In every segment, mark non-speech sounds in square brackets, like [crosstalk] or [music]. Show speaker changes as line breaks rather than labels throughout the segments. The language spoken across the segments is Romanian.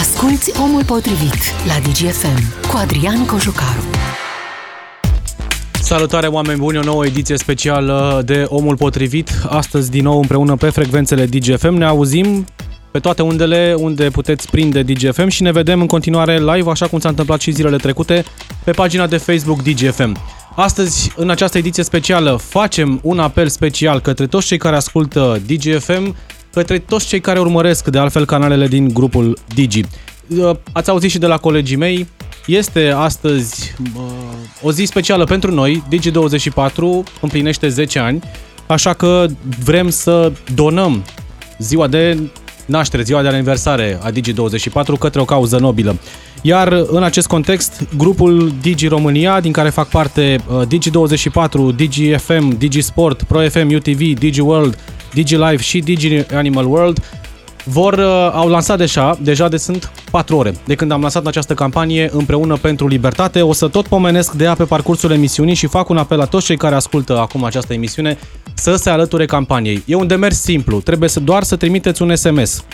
Asculți Omul Potrivit la DGFM cu Adrian Cojucaru.
Salutare oameni buni, o nouă ediție specială de Omul Potrivit. Astăzi din nou împreună pe frecvențele DGFM. Ne auzim pe toate undele unde puteți prinde DGFM și ne vedem în continuare live, așa cum s-a întâmplat și zilele trecute, pe pagina de Facebook DGFM. Astăzi, în această ediție specială, facem un apel special către toți cei care ascultă DGFM, către toți cei care urmăresc de altfel canalele din grupul Digi. Uh, ați auzit și de la colegii mei, este astăzi uh, o zi specială pentru noi, Digi24 împlinește 10 ani, așa că vrem să donăm ziua de naștere, ziua de aniversare a Digi24 către o cauză nobilă. Iar în acest context, grupul Digi România, din care fac parte uh, Digi24, Digi FM, Digi Sport, Pro FM, UTV, Digi World, Digi Live și Digi Animal World, vor, uh, au lansat deja, deja de sunt 4 ore de când am lansat această campanie împreună pentru libertate. O să tot pomenesc de ea pe parcursul emisiunii și fac un apel la toți cei care ascultă acum această emisiune să se alăture campaniei. E un demers simplu, trebuie să doar să trimiteți un SMS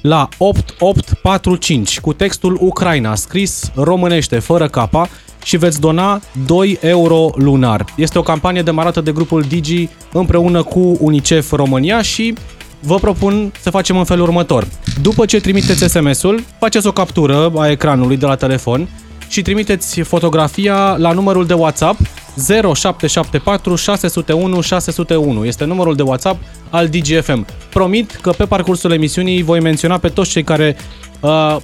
la 8845 cu textul Ucraina scris românește fără capa și veți dona 2 euro lunar. Este o campanie demarată de grupul Digi împreună cu UNICEF România și vă propun să facem în felul următor. După ce trimiteți SMS-ul, faceți o captură a ecranului de la telefon și trimiteți fotografia la numărul de WhatsApp 0774 601 601. Este numărul de WhatsApp al DGFM. Promit că pe parcursul emisiunii voi menționa pe toți cei care uh,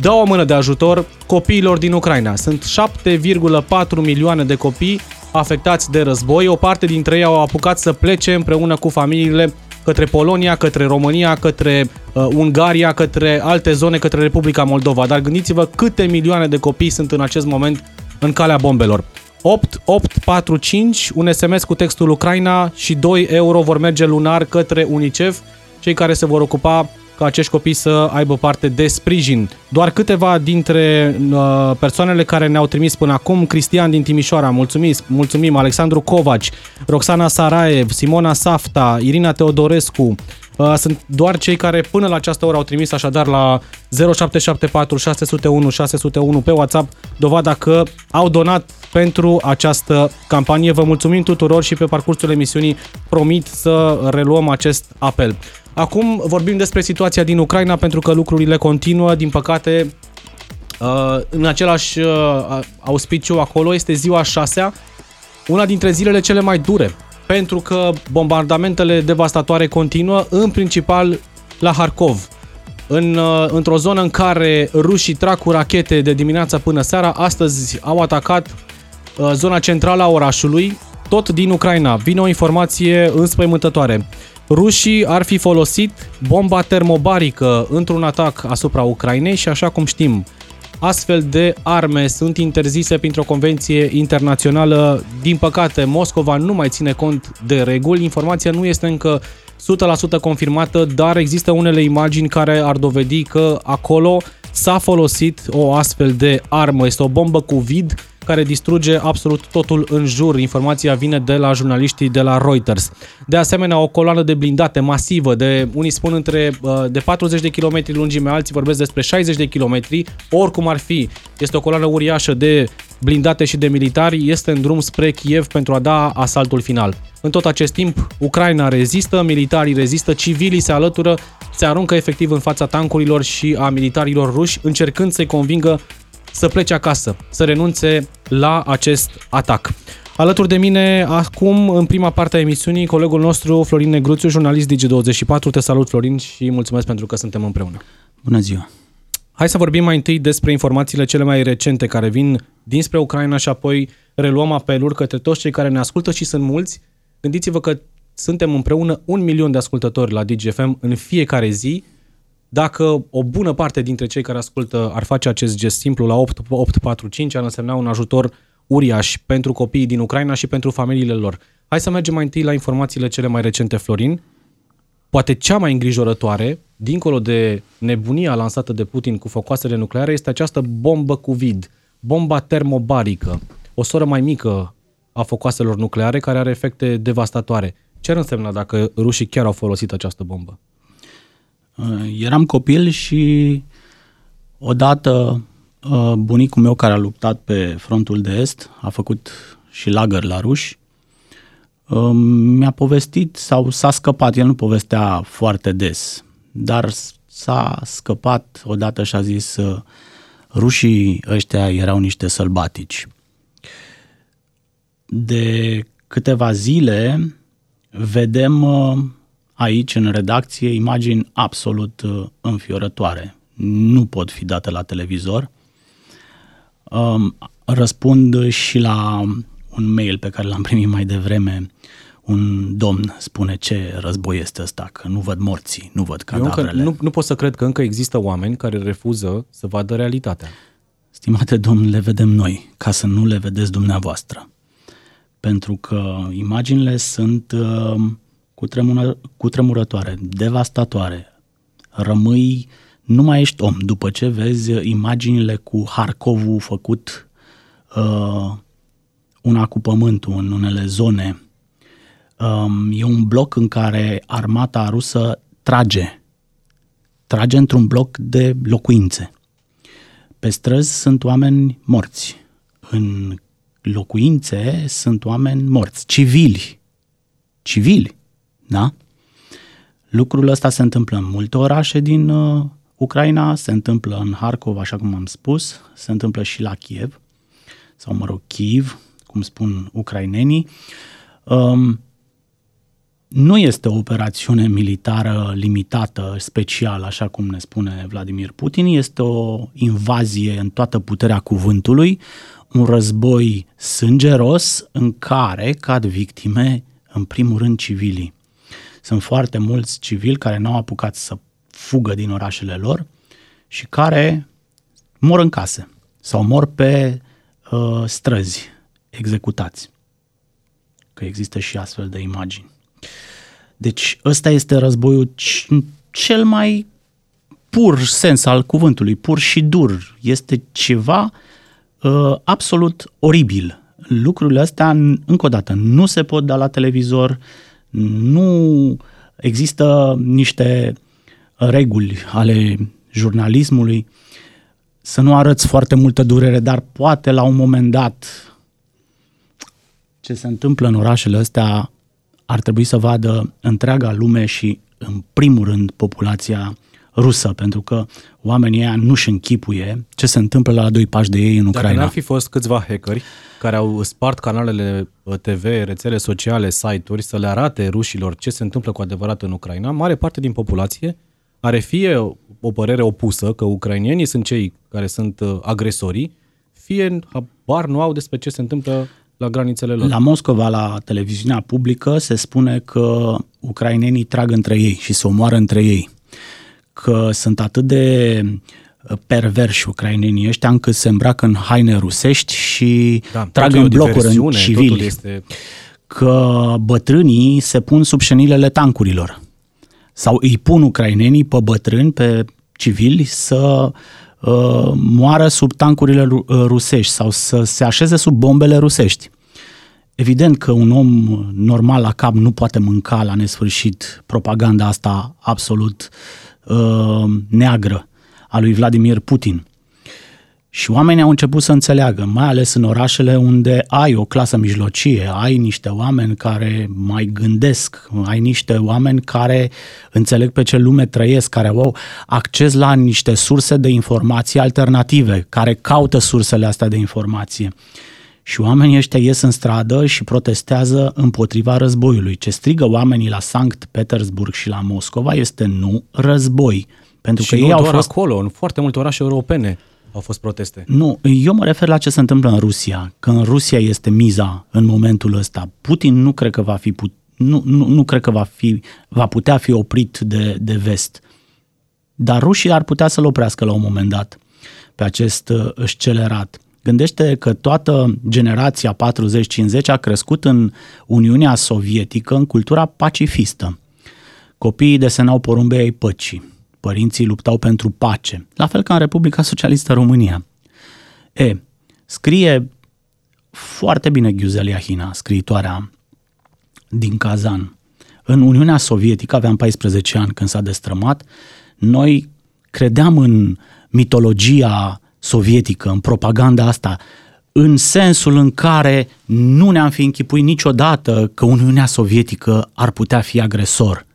dau o mână de ajutor copiilor din Ucraina. Sunt 7,4 milioane de copii afectați de război. O parte dintre ei au apucat să plece împreună cu familiile către Polonia, către România, către uh, Ungaria, către alte zone, către Republica Moldova. Dar gândiți-vă câte milioane de copii sunt în acest moment în calea bombelor. 8845, un SMS cu textul Ucraina și 2 euro vor merge lunar către UNICEF, cei care se vor ocupa ca acești copii să aibă parte de sprijin. Doar câteva dintre uh, persoanele care ne-au trimis până acum, Cristian din Timișoara, mulțumim, mulțumim, Alexandru Covaci, Roxana Saraev, Simona Safta, Irina Teodorescu, uh, sunt doar cei care până la această oră au trimis așadar la 0774 601 601 pe WhatsApp dovada că au donat pentru această campanie. Vă mulțumim tuturor și pe parcursul emisiunii promit să reluăm acest apel. Acum vorbim despre situația din Ucraina pentru că lucrurile continuă, din păcate, uh, în același uh, auspiciu acolo este ziua 6 una dintre zilele cele mai dure, pentru că bombardamentele devastatoare continuă, în principal la Harkov, în, uh, într-o zonă în care rușii trag cu rachete de dimineața până seara, astăzi au atacat zona centrală a orașului, tot din Ucraina. Vine o informație înspăimântătoare. Rușii ar fi folosit bomba termobarică într-un atac asupra Ucrainei și așa cum știm, astfel de arme sunt interzise printr-o convenție internațională. Din păcate, Moscova nu mai ține cont de reguli. Informația nu este încă 100% confirmată, dar există unele imagini care ar dovedi că acolo s-a folosit o astfel de armă. Este o bombă cu vid care distruge absolut totul în jur. Informația vine de la jurnaliștii de la Reuters. De asemenea, o coloană de blindate masivă, de unii spun între uh, de 40 de km lungime, alții vorbesc despre 60 de km, oricum ar fi. Este o coloană uriașă de blindate și de militari, este în drum spre Kiev pentru a da asaltul final. În tot acest timp, Ucraina rezistă, militarii rezistă, civilii se alătură, se aruncă efectiv în fața tancurilor și a militarilor ruși, încercând să-i convingă să plece acasă, să renunțe la acest atac. Alături de mine, acum, în prima parte a emisiunii, colegul nostru, Florin Negruțiu, jurnalist Digi24. Te salut, Florin, și mulțumesc pentru că suntem împreună.
Bună ziua!
Hai să vorbim mai întâi despre informațiile cele mai recente care vin dinspre Ucraina și apoi reluăm apeluri către toți cei care ne ascultă și sunt mulți. Gândiți-vă că suntem împreună un milion de ascultători la DGFM în fiecare zi dacă o bună parte dintre cei care ascultă ar face acest gest simplu la 845, ar însemna un ajutor uriaș pentru copiii din Ucraina și pentru familiile lor. Hai să mergem mai întâi la informațiile cele mai recente, Florin. Poate cea mai îngrijorătoare, dincolo de nebunia lansată de Putin cu focoasele nucleare, este această bombă cu vid, bomba termobarică, o soră mai mică a focoaselor nucleare care are efecte devastatoare. Ce ar însemna dacă rușii chiar au folosit această bombă?
Uh, eram copil și Odată, uh, bunicul meu care a luptat pe frontul de est, a făcut și lagăr la ruși, um, mi-a povestit sau s-a scăpat, el nu povestea foarte des, dar s-a scăpat odată și a zis uh, rușii ăștia erau niște sălbatici. De câteva zile vedem uh, aici în redacție imagini absolut înfiorătoare nu pot fi date la televizor. Um, răspund și la un mail pe care l-am primit mai devreme. Un domn spune ce război este ăsta, că nu văd morții, nu văd cadavrele.
încă, nu, nu pot să cred că încă există oameni care refuză să vadă realitatea.
Stimate domn, le vedem noi, ca să nu le vedeți dumneavoastră. Pentru că imaginile sunt uh, cutremură, cutremurătoare, devastatoare. Rămâi uh, nu mai ești om. După ce vezi imaginile cu Harkovul făcut uh, una cu pământul în unele zone, um, e un bloc în care armata rusă trage. Trage într-un bloc de locuințe. Pe străzi sunt oameni morți. În locuințe sunt oameni morți, civili. Civili, da? Lucrul ăsta se întâmplă în multe orașe din uh, Ucraina se întâmplă în Harkov, așa cum am spus, se întâmplă și la Kiev, sau mă rog, Kiev, cum spun ucrainenii. Um, nu este o operațiune militară limitată, specială, așa cum ne spune Vladimir Putin, este o invazie în toată puterea cuvântului, un război sângeros în care cad victime, în primul rând, civilii. Sunt foarte mulți civili care nu au apucat să fugă din orașele lor și care mor în case sau mor pe uh, străzi executați. Că există și astfel de imagini. Deci ăsta este războiul cel mai pur sens al cuvântului, pur și dur. Este ceva uh, absolut oribil. Lucrurile astea, încă o dată, nu se pot da la televizor, nu există niște reguli ale jurnalismului, să nu arăți foarte multă durere, dar poate la un moment dat ce se întâmplă în orașele astea ar trebui să vadă întreaga lume și în primul rând populația rusă, pentru că oamenii ăia nu-și închipuie ce se întâmplă la doi pași de ei în Ucraina. Dacă
n-ar fi fost câțiva hackeri care au spart canalele TV, rețele sociale, site-uri să le arate rușilor ce se întâmplă cu adevărat în Ucraina, mare parte din populație are fie o părere opusă, că ucrainienii sunt cei care sunt uh, agresorii, fie habar nu au despre ce se întâmplă la granițele lor.
La Moscova, la televiziunea publică, se spune că ucrainenii trag între ei și se omoară între ei. Că sunt atât de uh, perverși ucrainenii ăștia încât se îmbracă în haine rusești și da, trag în blocuri în civili. Este... Că bătrânii se pun sub șenilele tancurilor sau îi pun ucrainenii pe bătrâni, pe civili să uh, moară sub tancurile uh, rusești sau să se așeze sub bombele rusești. Evident că un om normal la cap nu poate mânca la nesfârșit propaganda asta absolut uh, neagră a lui Vladimir Putin. Și oamenii au început să înțeleagă, mai ales în orașele unde ai o clasă mijlocie, ai niște oameni care mai gândesc, ai niște oameni care înțeleg pe ce lume trăiesc, care au acces la niște surse de informații alternative, care caută sursele astea de informație. Și oamenii ăștia ies în stradă și protestează împotriva războiului. Ce strigă oamenii la Sankt Petersburg și la Moscova este nu război. Pentru
și că ei au fost acolo, în foarte multe orașe europene au fost proteste.
Nu, eu mă refer la ce se întâmplă în Rusia, că în Rusia este miza în momentul ăsta. Putin nu cred că va fi put, nu, nu, nu cred că va, fi, va putea fi oprit de, de vest. Dar rușii ar putea să-l oprească la un moment dat pe acest uh, scelerat. Gândește că toată generația 40-50 a crescut în Uniunea Sovietică în cultura pacifistă. Copiii desenau porumbei ai păcii părinții luptau pentru pace, la fel ca în Republica Socialistă România. E, scrie foarte bine Ghiuzel Hina, scriitoarea din Kazan. În Uniunea Sovietică, aveam 14 ani când s-a destrămat, noi credeam în mitologia sovietică, în propaganda asta, în sensul în care nu ne-am fi închipuit niciodată că Uniunea Sovietică ar putea fi agresor.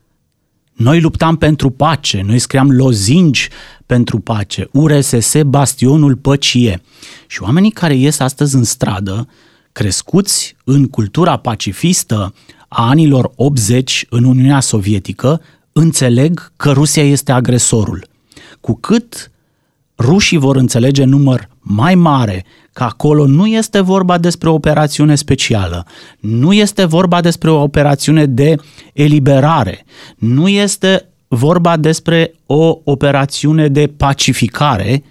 Noi luptam pentru pace, noi scriam lozingi pentru pace, URSS bastionul păcie. Și oamenii care ies astăzi în stradă, crescuți în cultura pacifistă a anilor 80 în Uniunea Sovietică, înțeleg că Rusia este agresorul. Cu cât rușii vor înțelege număr mai mare că acolo nu este vorba despre o operațiune specială, nu este vorba despre o operațiune de eliberare, nu este vorba despre o operațiune de pacificare,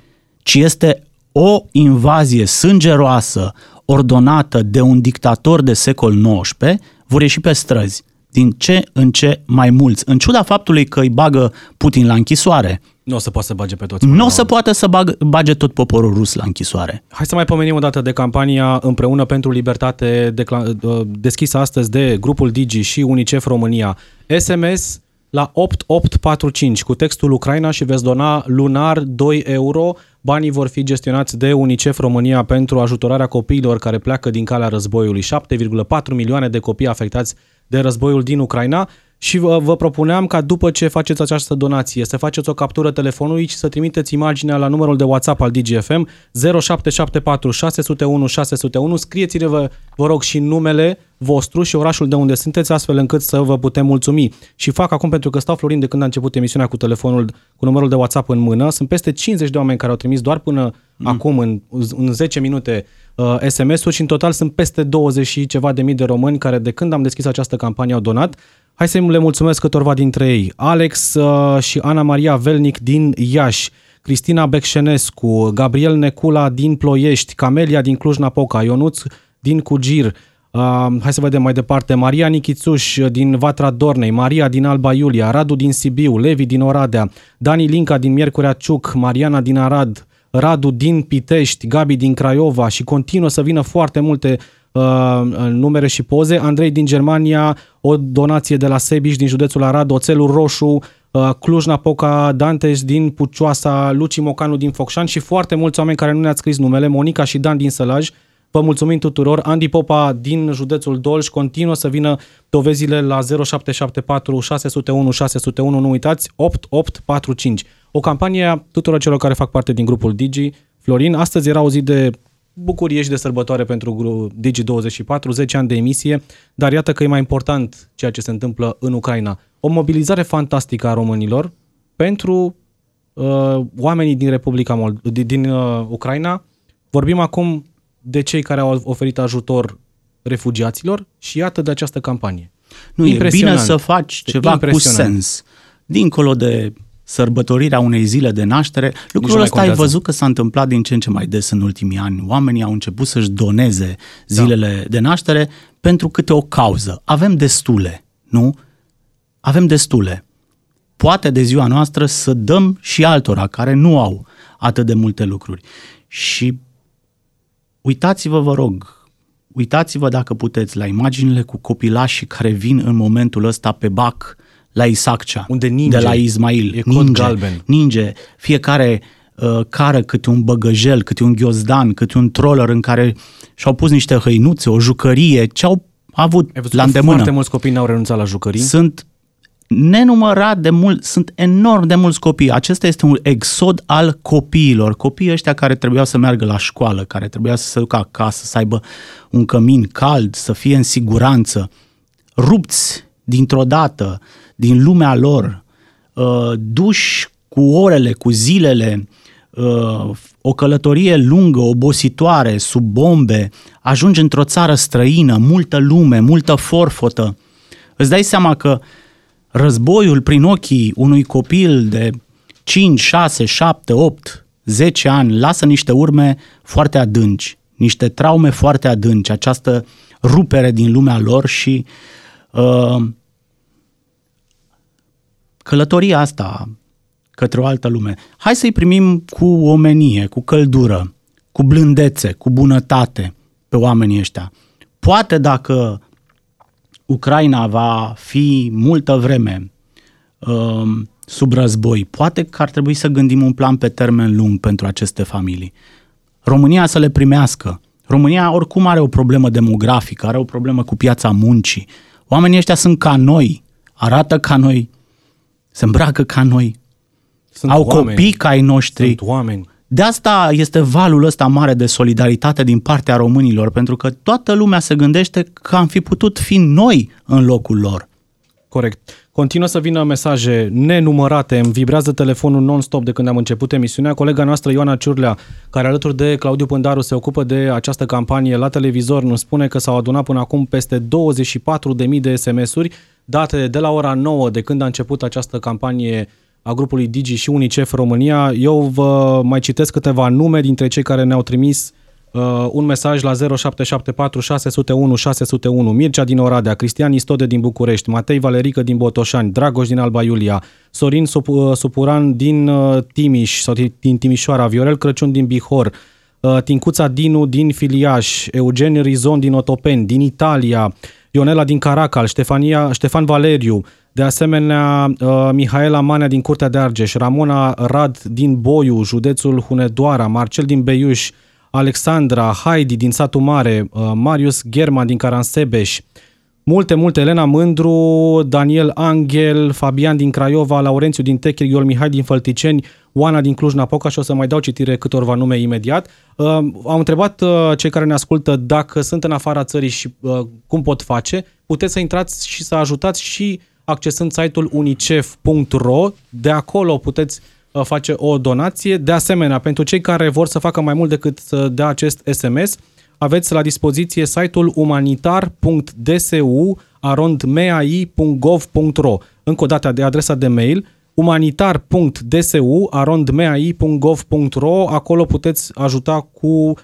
ci este o invazie sângeroasă ordonată de un dictator de secol XIX, vor ieși pe străzi din ce în ce mai mulți. În ciuda faptului că îi bagă Putin la închisoare,
nu o să poată să bage pe toți.
Nu o să poată să bag, bage tot poporul rus la închisoare.
Hai să mai pomenim o dată de campania Împreună pentru Libertate uh, deschisă astăzi de grupul Digi și UNICEF România. SMS la 8845 cu textul Ucraina și veți dona lunar 2 euro. Banii vor fi gestionați de UNICEF România pentru ajutorarea copiilor care pleacă din calea războiului. 7,4 milioane de copii afectați de războiul din Ucraina și vă, vă propuneam ca după ce faceți această donație să faceți o captură telefonului și să trimiteți imaginea la numărul de WhatsApp al DGFM 0774 601 601. Scrieți-ne vă, vă rog și numele vostru și orașul de unde sunteți astfel încât să vă putem mulțumi. Și fac acum pentru că stau Florin de când a început emisiunea cu telefonul cu numărul de WhatsApp în mână. Sunt peste 50 de oameni care au trimis doar până mm. acum în, în 10 minute uh, SMS-uri și în total sunt peste 20 și ceva de mii de români care de când am deschis această campanie au donat. Hai să le mulțumesc câtorva dintre ei. Alex uh, și Ana Maria Velnic din Iași, Cristina Becșenescu, Gabriel Necula din Ploiești, Camelia din Cluj-Napoca, Ionuț din Cugir, uh, hai să vedem mai departe, Maria Nichițuș din Vatra Dornei, Maria din Alba Iulia, Radu din Sibiu, Levi din Oradea, Dani Linca din Miercurea Ciuc, Mariana din Arad, Radu din Pitești, Gabi din Craiova și continuă să vină foarte multe uh, numere și poze. Andrei din Germania, o donație de la Sebiș din județul Arad, Oțelul Roșu, uh, Cluj-Napoca, Dantes din Pucioasa, Luci Mocanu din Focșan și foarte mulți oameni care nu ne-ați scris numele, Monica și Dan din Sălaj. Vă mulțumim tuturor. Andy Popa din județul Dolj continuă să vină dovezile la 0774 601 601, nu uitați, 8845. O campanie a tuturor celor care fac parte din grupul Digi. Florin, astăzi era o zi de bucurie și de sărbătoare pentru Digi24, 10 ani de emisie, dar iată că e mai important ceea ce se întâmplă în Ucraina. O mobilizare fantastică a românilor pentru uh, oamenii din Republica Mold- din, din uh, Ucraina. Vorbim acum de cei care au oferit ajutor refugiaților și iată de această campanie.
Nu, e bine să faci ceva cu sens. Dincolo de sărbătorirea unei zile de naștere. Lucrul ăsta ai văzut că s-a întâmplat din ce în ce mai des în ultimii ani. Oamenii au început să-și doneze zilele da. de naștere pentru câte o cauză. Avem destule, nu? Avem destule. Poate de ziua noastră să dăm și altora care nu au atât de multe lucruri. Și uitați-vă, vă rog, uitați-vă dacă puteți la imaginile cu copilașii care vin în momentul ăsta pe bac la Isaccea,
unde ninge,
de la Ismail.
E ninge, galben.
ninge, fiecare uh, cară câte un băgăjel, câte un ghiozdan, câte un troller în care și-au pus niște hăinuțe, o jucărie, ce au avut la îndemână.
Foarte mulți copii n-au renunțat la jucării.
Sunt nenumărat de mult, sunt enorm de mulți copii. Acesta este un exod al copiilor. Copiii ăștia care trebuiau să meargă la școală, care trebuiau să se ducă acasă, să aibă un cămin cald, să fie în siguranță, rupți dintr-o dată, din lumea lor, uh, duși cu orele, cu zilele, uh, o călătorie lungă, obositoare, sub bombe, ajungi într-o țară străină, multă lume, multă forfotă. Îți dai seama că războiul prin ochii unui copil de 5, 6, 7, 8, 10 ani lasă niște urme foarte adânci, niște traume foarte adânci, această rupere din lumea lor și uh, călătoria asta către o altă lume, hai să-i primim cu omenie, cu căldură, cu blândețe, cu bunătate pe oamenii ăștia. Poate dacă Ucraina va fi multă vreme uh, sub război. Poate că ar trebui să gândim un plan pe termen lung pentru aceste familii. România să le primească. România oricum are o problemă demografică, are o problemă cu piața muncii. Oamenii ăștia sunt ca noi, arată ca noi, se îmbracă ca noi, sunt au oameni. copii ca ai noștri.
Sunt oameni.
De asta este valul ăsta mare de solidaritate din partea românilor, pentru că toată lumea se gândește că am fi putut fi noi în locul lor.
Corect. Continuă să vină mesaje nenumărate, îmi vibrează telefonul non-stop de când am început emisiunea. Colega noastră Ioana Ciurlea, care alături de Claudiu Pândaru se ocupă de această campanie la televizor, nu spune că s-au adunat până acum peste 24.000 de SMS-uri date de la ora 9 de când a început această campanie a grupului Digi și UNICEF România. Eu vă mai citesc câteva nume dintre cei care ne-au trimis uh, un mesaj la 0774 601 601, Mircea din Oradea, Cristian Istode din București, Matei Valerică din Botoșani, Dragoș din Alba Iulia, Sorin Sup- uh, Supuran din uh, Timiș sau din Timișoara, Viorel Crăciun din Bihor, uh, Tincuța Dinu din Filiaș, Eugen Rizon din Otopeni, din Italia, Ionela din Caracal, Ștefania, Ștefan Valeriu, de asemenea uh, Mihaela Manea din Curtea de Argeș, Ramona Rad din Boiu, județul Hunedoara, Marcel din Beiuș, Alexandra, Heidi din Satul Mare, uh, Marius German din Caransebeș, multe, multe, Elena Mândru, Daniel Angel, Fabian din Craiova, Laurențiu din Techir, Mihai din Fălticeni, Oana din Cluj-Napoca și o să mai dau citire câtorva nume imediat. Uh, am întrebat uh, cei care ne ascultă dacă sunt în afara țării și uh, cum pot face. Puteți să intrați și să ajutați și accesând site-ul unicef.ro. De acolo puteți uh, face o donație. De asemenea, pentru cei care vor să facă mai mult decât să dea acest SMS, aveți la dispoziție site-ul umanitar.dsu arondmai.gov.ro Încă o dată de adresa de mail umanitar.dsu arondmai.gov.ro Acolo puteți ajuta cu uh,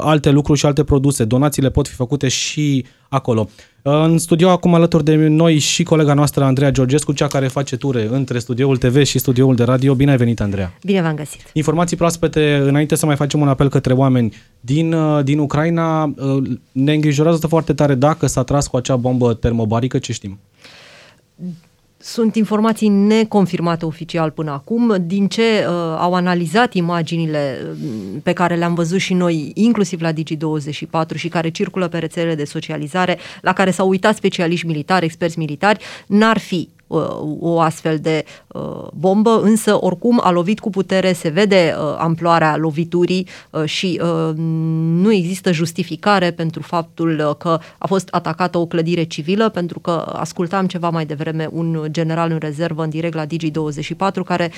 alte lucruri și alte produse. Donațiile pot fi făcute și acolo. În studio acum alături de noi și colega noastră Andreea Georgescu, cea care face ture între studioul TV și studioul de radio. Bine ai venit, Andreea!
Bine v-am găsit!
Informații proaspete, înainte să mai facem un apel către oameni din, uh, din Ucraina, uh, ne îngrijorează foarte tare dacă s-a tras cu acea bombă termobarică, ce știm?
Sunt informații neconfirmate oficial până acum. Din ce uh, au analizat imaginile uh, pe care le-am văzut și noi, inclusiv la Digi24 și care circulă pe rețelele de socializare, la care s-au uitat specialiști militari, experți militari, n-ar fi Uh, o astfel de uh, bombă, însă oricum a lovit cu putere, se vede uh, amploarea loviturii și nu există justificare pentru faptul că a fost atacată o clădire civilă, pentru că ascultam ceva mai devreme un general în rezervă în direct la Digi24 care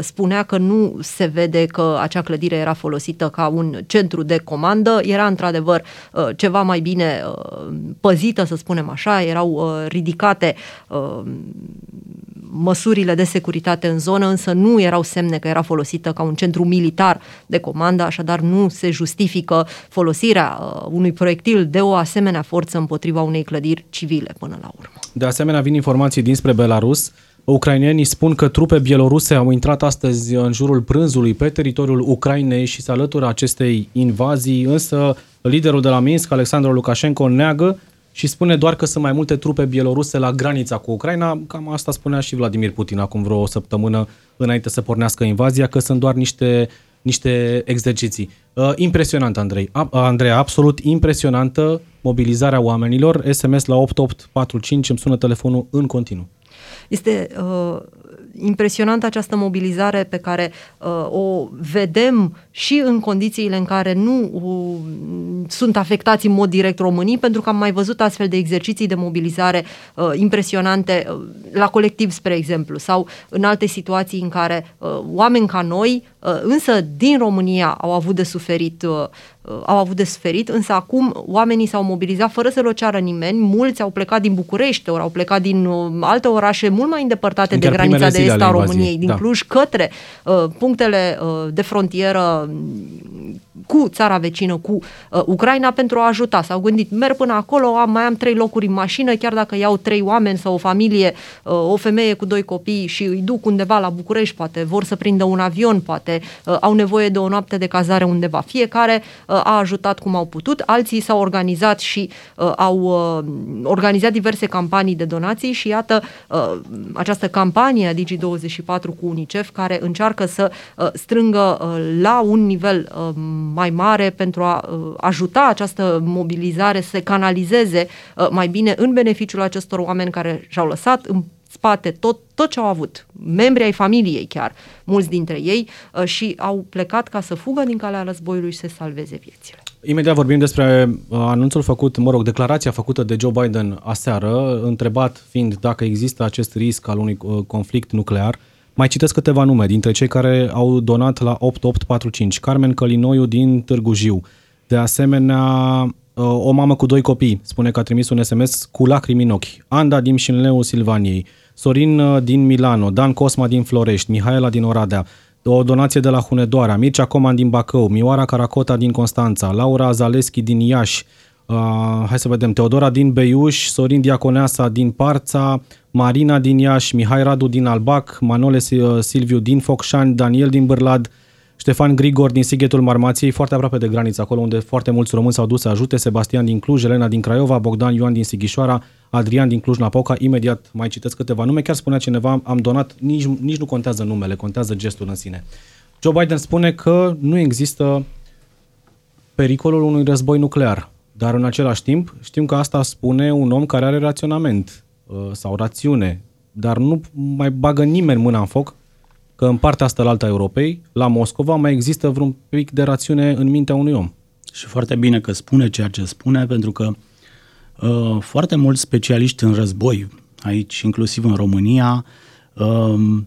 spunea că nu se vede că acea clădire era folosită ca un centru de comandă, era într-adevăr ceva mai bine păzită, să spunem așa, erau ridicate măsurile de securitate în zonă, însă nu erau semne că era folosită ca un centru militar de comandă, așadar nu se justifică folosirea uh, unui proiectil de o asemenea forță împotriva unei clădiri civile până la urmă.
De asemenea, vin informații dinspre Belarus. Ucrainenii spun că trupe bieloruse au intrat astăzi în jurul prânzului pe teritoriul Ucrainei și se alătură acestei invazii, însă liderul de la Minsk, Alexandru Lukashenko, neagă și spune doar că sunt mai multe trupe bieloruse la granița cu Ucraina. Cam asta spunea și Vladimir Putin acum vreo săptămână înainte să pornească invazia, că sunt doar niște, niște exerciții. Uh, impresionant, Andrei. A, Andrei, absolut impresionantă mobilizarea oamenilor. SMS la 8845 îmi sună telefonul în continuu.
Este uh, impresionantă această mobilizare pe care uh, o vedem și în condițiile în care nu uh, sunt afectați în mod direct românii, pentru că am mai văzut astfel de exerciții de mobilizare uh, impresionante uh, la colectiv, spre exemplu, sau în alte situații în care uh, oameni ca noi, uh, însă din România, au avut de suferit uh, au avut de suferit, însă acum oamenii s-au mobilizat fără să le ceară nimeni, mulți au plecat din București, ori au plecat din uh, alte orașe mult mai îndepărtate de granița de est a României, din da. Cluj, către uh, punctele uh, de frontieră cu țara vecină, cu uh, Ucraina pentru a ajuta. S-au gândit, merg până acolo, am, mai am trei locuri în mașină, chiar dacă iau trei oameni sau o familie, uh, o femeie cu doi copii și îi duc undeva la București, poate vor să prindă un avion, poate uh, au nevoie de o noapte de cazare undeva. Fiecare uh, a ajutat cum au putut, alții s-au organizat și uh, au uh, organizat diverse campanii de donații și iată uh, această campanie a Digi24 cu UNICEF care încearcă să uh, strângă uh, la un nivel uh, mai mare pentru a uh, ajuta această mobilizare să se canalizeze uh, mai bine în beneficiul acestor oameni care și-au lăsat în spate tot, tot ce au avut, membri ai familiei chiar, mulți dintre ei, uh, și au plecat ca să fugă din calea războiului și să salveze viețile.
Imediat vorbim despre uh, anunțul făcut, mă rog, declarația făcută de Joe Biden aseară, întrebat fiind dacă există acest risc al unui uh, conflict nuclear. Mai citesc câteva nume dintre cei care au donat la 8845. Carmen Călinoiu din Târgu Jiu. De asemenea, o mamă cu doi copii spune că a trimis un SMS cu lacrimi în ochi. Anda din Șinleu Silvaniei. Sorin din Milano, Dan Cosma din Florești, Mihaela din Oradea, o donație de la Hunedoara, Mircea Coman din Bacău, Mioara Caracota din Constanța, Laura Zaleschi din Iași, uh, hai să vedem, Teodora din Beiuș, Sorin Diaconeasa din Parța, Marina din Iași, Mihai Radu din Albac, Manole Silviu din Focșani, Daniel din Bârlad, Ștefan Grigor din Sighetul Marmației, foarte aproape de graniță, acolo unde foarte mulți români s-au dus să ajute, Sebastian din Cluj, Elena din Craiova, Bogdan Ioan din Sighișoara, Adrian din Cluj-Napoca, imediat mai citesc câteva nume, chiar spunea cineva, am donat, nici, nici nu contează numele, contează gestul în sine. Joe Biden spune că nu există pericolul unui război nuclear, dar în același timp știm că asta spune un om care are raționament uh, sau rațiune, dar nu mai bagă nimeni mâna în foc că în partea asta la alta Europei, la Moscova, mai există vreun pic de rațiune în mintea unui om.
Și foarte bine că spune ceea ce spune, pentru că uh, foarte mulți specialiști în război, aici inclusiv în România, uh,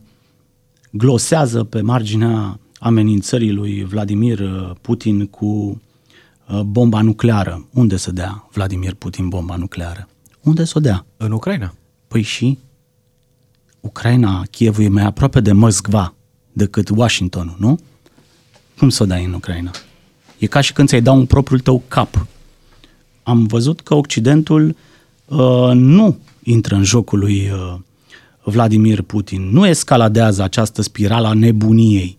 glosează pe marginea amenințării lui Vladimir uh, Putin cu uh, bomba nucleară. Unde să dea Vladimir Putin bomba nucleară? Unde să o dea?
În Ucraina.
Păi și Ucraina, Kievul e mai aproape de Moscova decât Washingtonul, nu? Cum să o dai în Ucraina? E ca și când ți-ai dau un propriul tău cap. Am văzut că Occidentul uh, nu intră în jocul lui uh, Vladimir Putin, nu escaladează această spirală a nebuniei,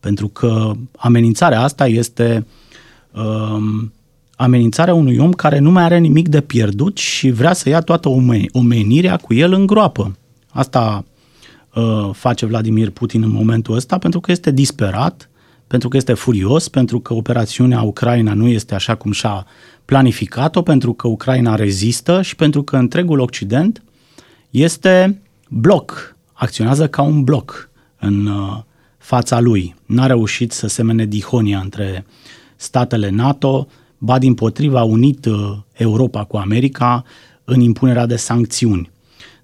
pentru că amenințarea asta este uh, amenințarea unui om care nu mai are nimic de pierdut și vrea să ia toată omenirea cu el în groapă. Asta uh, face Vladimir Putin în momentul ăsta pentru că este disperat, pentru că este furios, pentru că operațiunea Ucraina nu este așa cum și-a planificat-o, pentru că Ucraina rezistă și pentru că întregul Occident este bloc, acționează ca un bloc în uh, fața lui. N-a reușit să semene dihonia între statele NATO, ba din potriva unit uh, Europa cu America în impunerea de sancțiuni.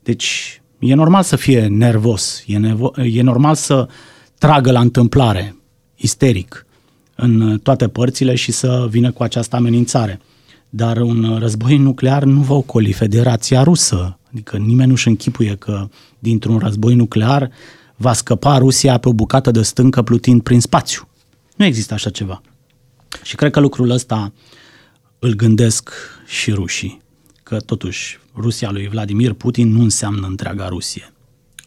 Deci E normal să fie nervos, e, nevo- e normal să tragă la întâmplare, isteric, în toate părțile și să vină cu această amenințare. Dar un război nuclear nu va ocoli Federația Rusă. Adică nimeni nu-și închipuie că dintr-un război nuclear va scăpa Rusia pe o bucată de stâncă plutind prin spațiu. Nu există așa ceva. Și cred că lucrul ăsta îl gândesc și rușii că totuși Rusia lui Vladimir Putin nu înseamnă întreaga Rusie.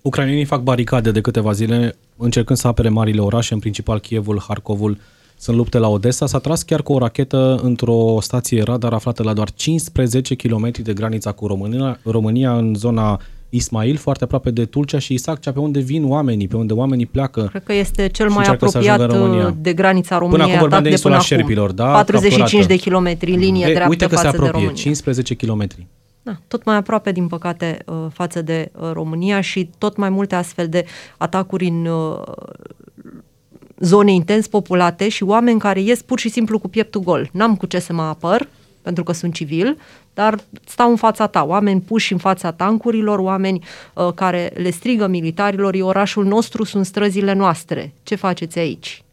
Ucrainenii fac baricade de câteva zile încercând să apere marile orașe, în principal Kievul, Harkovul, sunt lupte la Odessa. S-a tras chiar cu o rachetă într-o stație radar aflată la doar 15 km de granița cu România, România în zona Ismail, foarte aproape de Tulcea și Isaccea, pe unde vin oamenii, pe unde oamenii pleacă.
Cred că este cel mai apropiat uh, de granița României.
Până acum vorbeam de insula Șerpilor, da?
45 capturată. de kilometri în linie e, dreaptă
Uite că
față
se apropie,
de
15 kilometri.
Da, tot mai aproape, din păcate, uh, față de uh, România și tot mai multe astfel de atacuri în zone intens populate și oameni care ies pur și simplu cu pieptul gol. N-am cu ce să mă apăr, pentru că sunt civil, dar stau în fața ta, oameni puși în fața tancurilor, oameni uh, care le strigă militarilor, e orașul nostru, sunt străzile noastre, ce faceți aici?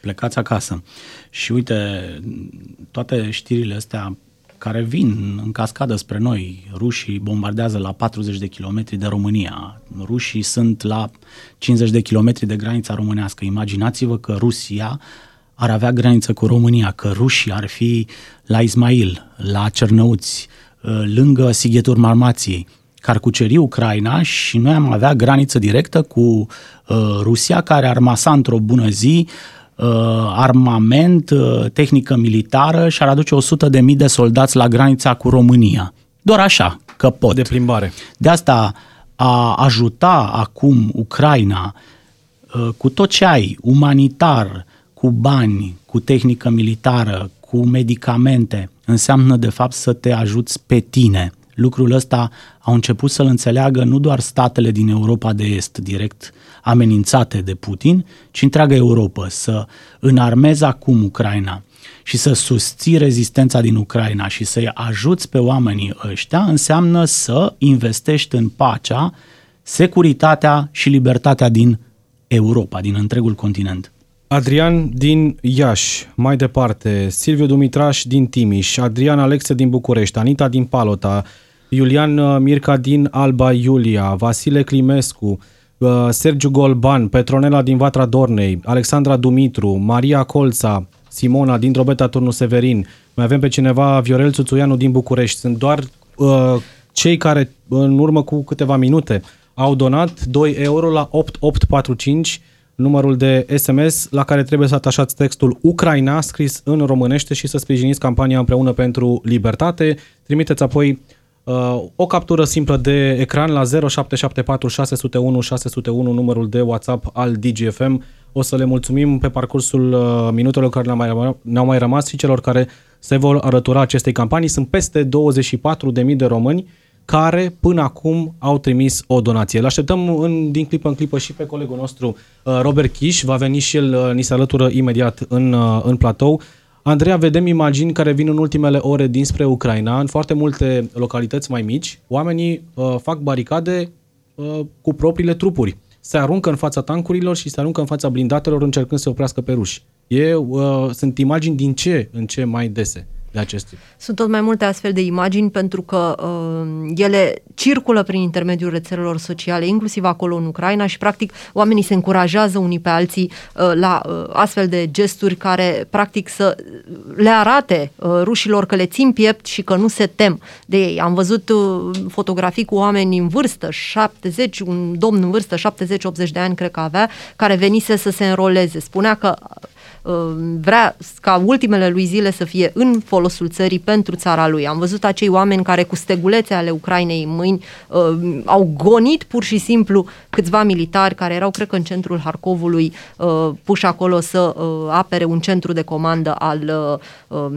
Plecați acasă. Și uite, toate știrile astea care vin în cascadă spre noi. Rușii bombardează la 40 de kilometri de România. Rușii sunt la 50 de kilometri de granița românească. Imaginați-vă că Rusia ar avea graniță cu România, că rușii ar fi la Ismail, la Cernăuți, uh, lângă Sighetul Marmației, că ar cuceri Ucraina și noi am avea graniță directă cu uh, Rusia, care ar masa într-o bună zi uh, armament, uh, tehnică militară și ar aduce 100 de mii de soldați la granița cu România. Doar așa, că pot.
De plimbare.
De asta a ajuta acum Ucraina uh, cu tot ce ai, umanitar, cu bani, cu tehnică militară, cu medicamente, înseamnă de fapt să te ajuți pe tine. Lucrul ăsta au început să-l înțeleagă nu doar statele din Europa de Est, direct amenințate de Putin, ci întreaga Europa, să înarmeze acum Ucraina și să susții rezistența din Ucraina și să-i ajuți pe oamenii ăștia, înseamnă să investești în pacea, securitatea și libertatea din Europa, din întregul continent.
Adrian din Iași, mai departe, Silviu Dumitraș din Timiș, Adrian Alexe din București, Anita din Palota, Iulian uh, Mirca din Alba Iulia, Vasile Climescu, uh, Sergiu Golban, Petronela din Vatra Dornei, Alexandra Dumitru, Maria Colța, Simona din Drobeta Turnu Severin, mai avem pe cineva Viorel Țuțuianu din București. Sunt doar uh, cei care în urmă cu câteva minute au donat 2 euro la 8845 numărul de SMS la care trebuie să atașați textul Ucraina scris în românește și să sprijiniți campania împreună pentru libertate. Trimiteți apoi uh, o captură simplă de ecran la 0774 601 601 numărul de WhatsApp al DGFM. O să le mulțumim pe parcursul uh, minutelor care ne-au mai, ne-au mai rămas și celor care se vor alătura acestei campanii. Sunt peste 24.000 de români care până acum au trimis o donație. Îl așteptăm în, din clipă în clipă și pe colegul nostru uh, Robert Chiș, va veni și el, uh, ni se alătură imediat în, uh, în platou. Andreea, vedem imagini care vin în ultimele ore dinspre Ucraina, în foarte multe localități mai mici. Oamenii uh, fac baricade uh, cu propriile trupuri. Se aruncă în fața tancurilor și se aruncă în fața blindatelor încercând să oprească pe ruși. E, uh, sunt imagini din ce în ce mai dese de acest tip.
Sunt tot mai multe astfel de imagini pentru că uh, ele circulă prin intermediul rețelelor sociale, inclusiv acolo în Ucraina și practic oamenii se încurajează unii pe alții uh, la uh, astfel de gesturi care practic să le arate uh, rușilor că le țin piept și că nu se tem de ei. Am văzut uh, fotografii cu oameni în vârstă, 70, un domn în vârstă, 70-80 de ani cred că avea, care venise să se înroleze. Spunea că Uh, vrea ca ultimele lui zile să fie în folosul țării pentru țara lui. Am văzut acei oameni care cu stegulețe ale Ucrainei în mâini uh, au gonit pur și simplu câțiva militari care erau, cred că, în centrul Harkovului uh, puși acolo să uh, apere un centru de comandă al uh, um,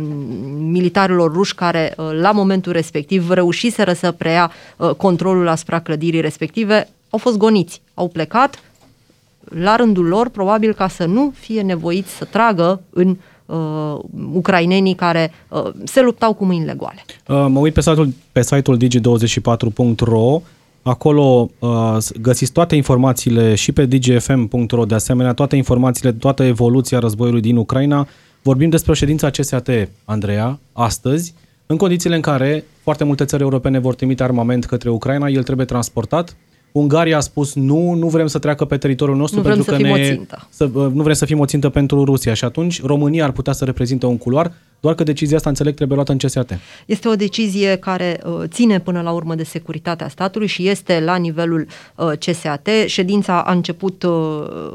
militarilor ruși care uh, la momentul respectiv reușiseră să preia uh, controlul asupra clădirii respective. Au fost goniți, au plecat, la rândul lor, probabil ca să nu fie nevoiți să tragă în uh, ucrainenii care uh, se luptau cu mâinile goale.
Uh, mă uit pe site-ul, pe site-ul digi24.ro Acolo uh, găsiți toate informațiile și pe dgfm.ro, de asemenea toate informațiile, toată evoluția războiului din Ucraina. Vorbim despre ședința CSAT, Andreea, astăzi, în condițiile în care foarte multe țări europene vor trimite armament către Ucraina, el trebuie transportat, Ungaria a spus nu, nu vrem să treacă pe teritoriul nostru
nu vrem
pentru
să
că
fim
ne,
o țintă.
Să, nu vrem să fim o țintă pentru Rusia și atunci România ar putea să reprezinte un culoar doar că decizia asta, înțeleg, trebuie luată în CSAT.
Este o decizie care uh, ține până la urmă de securitatea statului și este la nivelul uh, CSAT. Ședința a început uh,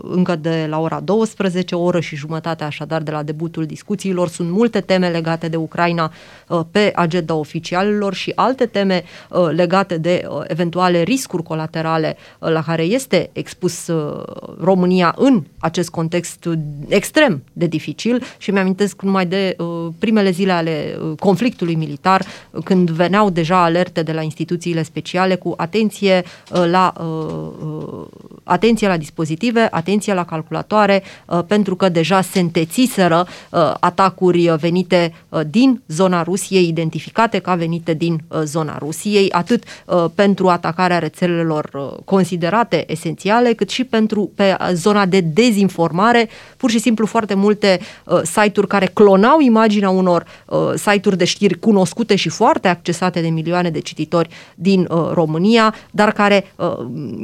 încă de la ora 12, o oră și jumătate așadar de la debutul discuțiilor. Sunt multe teme legate de Ucraina uh, pe agenda oficialilor și alte teme uh, legate de uh, eventuale riscuri colaterale uh, la care este expus uh, România în acest context extrem de dificil și mi-amintesc numai de uh, primele zile ale uh, conflictului militar, uh, când veneau deja alerte de la instituțiile speciale cu atenție uh, la, atenție la dispozitive, atenție la calculatoare, pentru că deja se întețiseră atacuri venite din zona Rusiei, identificate ca venite din zona Rusiei, atât pentru atacarea rețelelor uh, considerate esențiale, cât și pentru pe zona de dezinformare, pur și simplu foarte multe uh, site-uri care clonau imaginea unor uh, site-uri de știri cunoscute și foarte accesate de milioane de cititori din uh, România, dar care uh,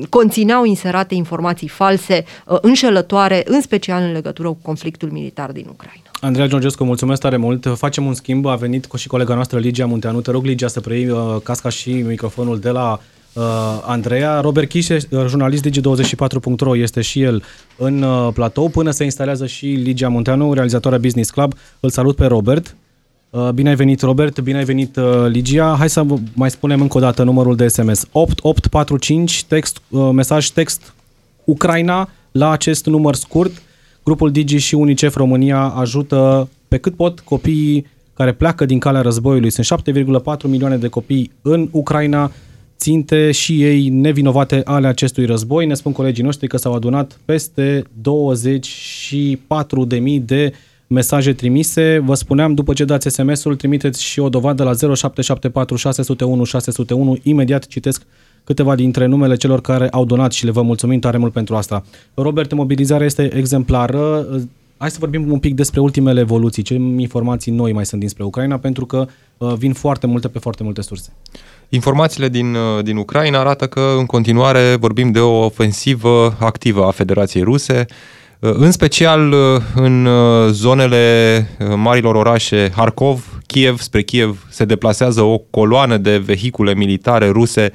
conțineau inserate informații false, uh, înșelătoare, în special în legătură cu conflictul militar din Ucraina.
Andreea Georgescu, mulțumesc tare mult. Facem un schimb. A venit cu și colega noastră Ligia Munteanu. Te rog, Ligia, să preiei uh, casca și microfonul de la uh, Andreea. Robert Chișe, uh, jurnalist Digi24.ro, este și el în uh, platou până se instalează și Ligia Munteanu, realizatoarea Business Club. Îl salut pe Robert. Uh, Bine ai venit, Robert, bine ai venit, uh, Ligia. Hai să vă mai spunem încă o dată numărul de SMS. 8845, text, uh, mesaj text Ucraina la acest număr scurt. Grupul Digi și UNICEF România ajută pe cât pot copiii care pleacă din calea războiului. Sunt 7,4 milioane de copii în Ucraina, ținte și ei nevinovate ale acestui război. Ne spun colegii noștri că s-au adunat peste 24.000 de mesaje trimise. Vă spuneam, după ce dați SMS-ul, trimiteți și o dovadă la 0774 601 601. Imediat citesc câteva dintre numele celor care au donat și le vă mulțumim tare mult pentru asta. Robert, mobilizarea este exemplară. Hai să vorbim un pic despre ultimele evoluții. Ce informații noi mai sunt dinspre Ucraina? Pentru că uh, vin foarte multe pe foarte multe surse.
Informațiile din, uh, din Ucraina arată că în continuare vorbim de o ofensivă activă a Federației Ruse, uh, în special în zonele marilor orașe Harkov, Kiev, spre Kiev se deplasează o coloană de vehicule militare ruse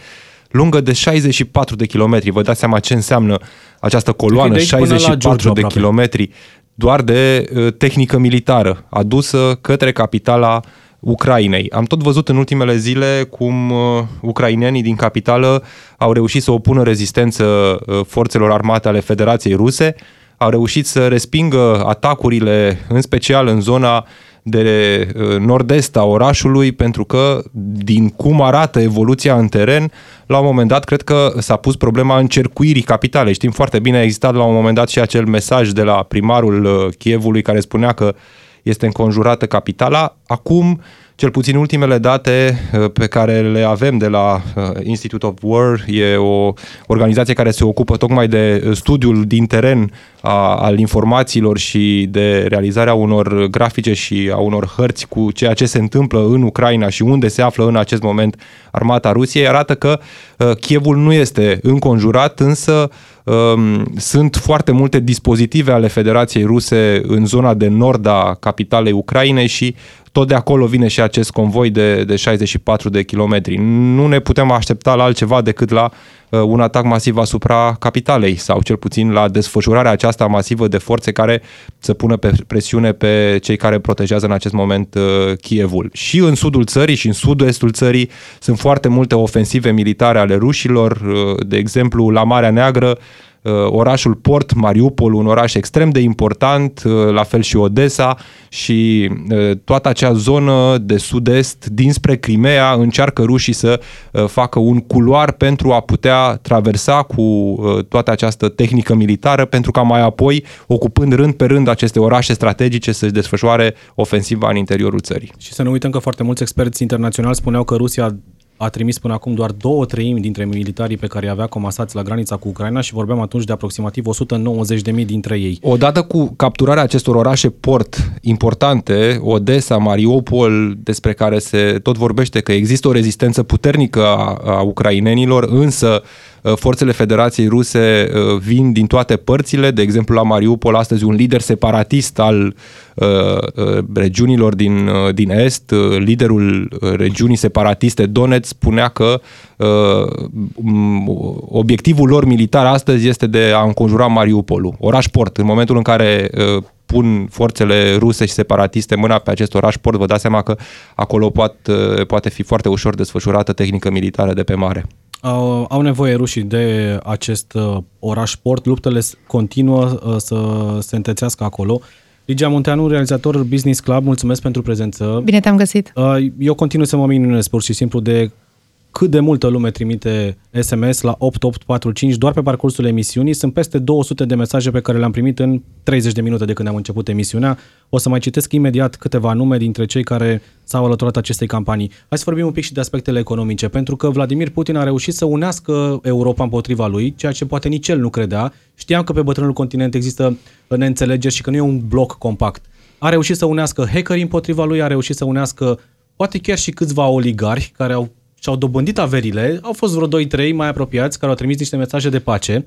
lungă de 64 de kilometri. Vă dați seama ce înseamnă această coloană, 64 de kilometri, doar de uh, tehnică militară adusă către capitala Ucrainei. Am tot văzut în ultimele zile cum uh, ucrainenii din capitală au reușit să opună rezistență uh, forțelor armate ale Federației Ruse, au reușit să respingă atacurile, în special în zona uh, de uh, nord-est a orașului, pentru că din cum arată evoluția în teren, la un moment dat cred că s-a pus problema încercuirii capitale. Știm foarte bine, a existat la un moment dat și acel mesaj de la primarul uh, Chievului care spunea că este înconjurată capitala. Acum cel puțin ultimele date uh, pe care le avem de la uh, Institute of War, e o organizație care se ocupă tocmai de uh, studiul din teren a, al informațiilor și de realizarea unor grafice și a unor hărți cu ceea ce se întâmplă în Ucraina și unde se află în acest moment armata Rusiei, arată că Chievul nu este înconjurat, însă um, sunt foarte multe dispozitive ale Federației Ruse în zona de nord a capitalei Ucrainei și tot de acolo vine și acest convoi de, de 64 de kilometri. Nu ne putem aștepta la altceva decât la uh, un atac masiv asupra capitalei sau cel puțin la desfășurarea aceasta masivă de forțe care să pună pe presiune pe cei care protejează în acest moment uh, Kievul. Și în sudul țării și în sud-estul țării sunt foarte multe ofensive militare ale rușilor, uh, de exemplu la Marea Neagră Uh, orașul Port, Mariupol, un oraș extrem de important, uh, la fel și Odessa și uh, toată acea zonă de sud-est dinspre Crimea încearcă rușii să facă un culoar pentru a putea traversa cu toată această tehnică militară pentru ca mai apoi, ocupând rând pe rând aceste orașe strategice, să-și desfășoare ofensiva în interiorul țării.
Și să nu uităm că foarte mulți experți internaționali spuneau că Rusia a trimis până acum doar două treimi dintre militarii pe care îi avea comasați la granița cu Ucraina și vorbeam atunci de aproximativ 190.000 dintre ei.
Odată cu capturarea acestor orașe port importante, Odessa, Mariupol, despre care se tot vorbește că există o rezistență puternică a, a ucrainenilor, însă Uh, forțele Federației Ruse uh, vin din toate părțile, de exemplu la Mariupol astăzi un lider separatist al uh, regiunilor din, din Est, liderul regiunii separatiste Donetsk spunea că obiectivul lor militar astăzi este de a înconjura Mariupolul, oraș port. În momentul în care pun forțele ruse și separatiste mâna pe acest oraș port, vă dați seama că acolo poate, poate fi foarte ușor desfășurată tehnică militară de pe mare.
Au, au nevoie rușii de acest uh, oraș port, luptele continuă uh, să se întețească acolo. Ligia Munteanu, realizator Business Club, mulțumesc pentru prezență.
Bine te-am găsit.
Uh, eu continui să mă minunez pur și simplu de cât de multă lume trimite SMS la 8845 doar pe parcursul emisiunii. Sunt peste 200 de mesaje pe care le-am primit în 30 de minute de când am început emisiunea. O să mai citesc imediat câteva nume dintre cei care s-au alăturat acestei campanii. Hai să vorbim un pic și de aspectele economice, pentru că Vladimir Putin a reușit să unească Europa împotriva lui, ceea ce poate nici el nu credea. Știam că pe bătrânul continent există neînțelegeri și că nu e un bloc compact. A reușit să unească hackerii împotriva lui, a reușit să unească poate chiar și câțiva oligarhi care au și-au dobândit averile, au fost vreo 2-3 mai apropiați care au trimis niște mesaje de pace,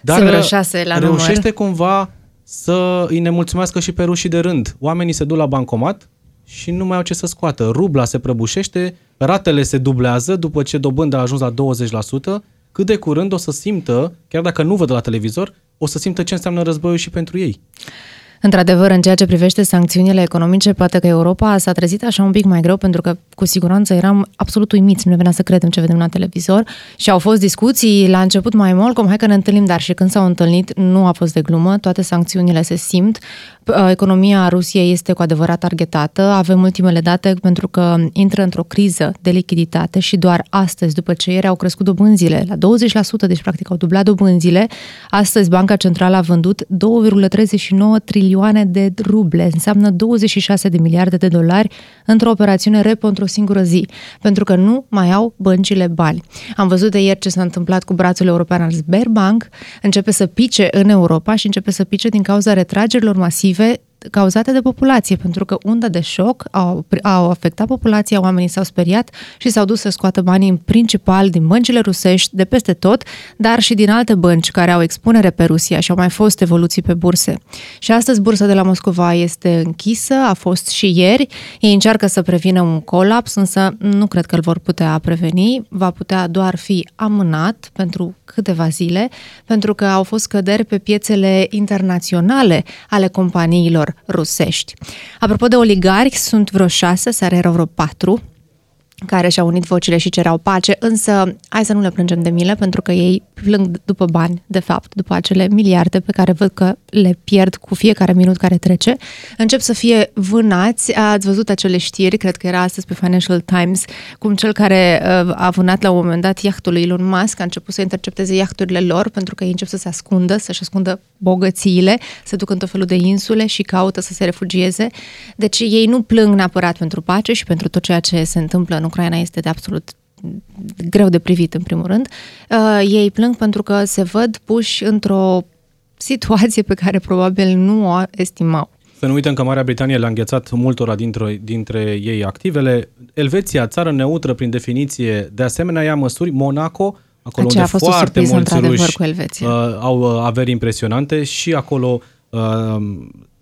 dar vreo șase la
reușește
număr.
cumva să îi nemulțumească și pe rușii de rând. Oamenii se duc la bancomat și nu mai au ce să scoată. Rubla se prăbușește, ratele se dublează după ce dobânda a ajuns la 20%, cât de curând o să simtă, chiar dacă nu văd la televizor, o să simtă ce înseamnă războiul și pentru ei.
Într-adevăr, în ceea ce privește sancțiunile economice, poate că Europa s-a trezit așa un pic mai greu, pentru că cu siguranță eram absolut uimiți, nu ne venea să credem ce vedem la televizor. Și au fost discuții la început mai mult, cum hai că ne întâlnim, dar și când s-au întâlnit nu a fost de glumă, toate sancțiunile se simt, uh, economia Rusiei este cu adevărat targetată, avem ultimele date pentru că intră într-o criză de lichiditate și doar astăzi, după ce ieri au crescut dobânzile la 20%, deci practic au dublat dobânzile, astăzi Banca Centrală a vândut 2,39 trilioane de ruble, înseamnă 26 de miliarde de dolari într-o operațiune repo într-o singură zi, pentru că nu mai au băncile bani. Am văzut de ieri ce s-a întâmplat cu brațul european al Sberbank, începe să pice în Europa și începe să pice din cauza retragerilor masive cauzate de populație, pentru că unda de șoc au, au afectat populația, oamenii s-au speriat și s-au dus să scoată banii în principal din băncile rusești, de peste tot, dar și din alte bănci care au expunere pe Rusia și au mai fost evoluții pe burse. Și astăzi bursa de la Moscova este închisă, a fost și ieri. Ei încearcă să prevină un colaps, însă nu cred că îl vor putea preveni, va putea doar fi amânat pentru câteva zile, pentru că au fost căderi pe piețele internaționale ale companiilor rusești. Apropo de oligarhi, sunt vreo șase, seara erau vreo patru, care și-au unit vocile și cereau pace, însă hai să nu le plângem de milă, pentru că ei plâng după bani, de fapt, după acele miliarde pe care văd că le pierd cu fiecare minut care trece. Încep să fie vânați. Ați văzut acele știri, cred că era astăzi pe Financial Times, cum cel care uh, a vânat la un moment dat iahtul lui Elon Musk a început să intercepteze iahturile lor, pentru că ei încep să se ascundă, să-și ascundă bogățiile, se duc în tot felul de insule și caută să se refugieze. Deci ei nu plâng neapărat pentru pace și pentru tot ceea ce se întâmplă în Ucraina este de absolut greu de privit, în primul rând. Uh, ei plâng pentru că se văd puși într-o situație pe care probabil nu o estimau.
Să nu uităm că Marea Britanie le-a înghețat multora dintre, dintre ei activele. Elveția, țară neutră prin definiție, de asemenea ia măsuri. Monaco, acolo
Aceea
unde foarte mulți ruși
cu Elveția.
uh, au uh, averi impresionante și acolo uh,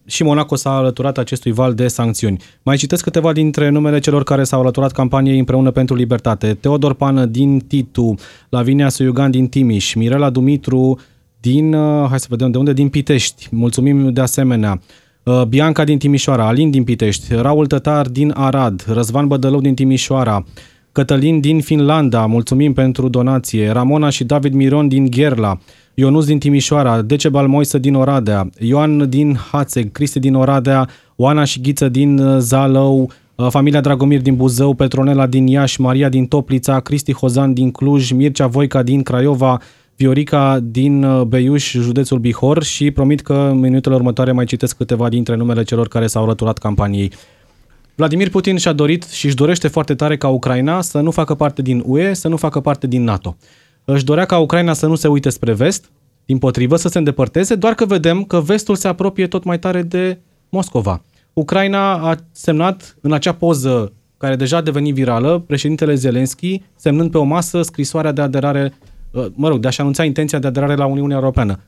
și Monaco s-a alăturat acestui val de sancțiuni. Mai citesc câteva dintre numele celor care s-au alăturat campaniei împreună pentru libertate. Teodor Pană din Titu, Lavinia Suiugan din Timiș, Mirela Dumitru din, uh, hai să vedem de unde, din Pitești. Mulțumim de asemenea. Uh, Bianca din Timișoara, Alin din Pitești, Raul Tătar din Arad, Răzvan Bădălău din Timișoara, Cătălin din Finlanda, mulțumim pentru donație, Ramona și David Miron din Gherla, Ionus din Timișoara, Decebal Moisă din Oradea, Ioan din Hațeg, Cristi din Oradea, Oana și Ghiță din uh, Zalău, uh, familia Dragomir din Buzău, Petronela din Iași, Maria din Toplița, Cristi Hozan din Cluj, Mircea Voica din Craiova, Viorica din uh, Beiuș, județul Bihor și promit că în minutele următoare mai citesc câteva dintre numele celor care s-au răturat campaniei. Vladimir Putin și-a dorit și își dorește foarte tare ca Ucraina să nu facă parte din UE, să nu facă parte din NATO. Își dorea ca Ucraina să nu se uite spre vest, din potrivă să se îndepărteze, doar că vedem că vestul se apropie tot mai tare de Moscova. Ucraina a semnat în acea poză care deja a devenit virală, președintele Zelensky semnând pe o masă scrisoarea de aderare, mă rog, de a-și anunța intenția de aderare la Uniunea Europeană.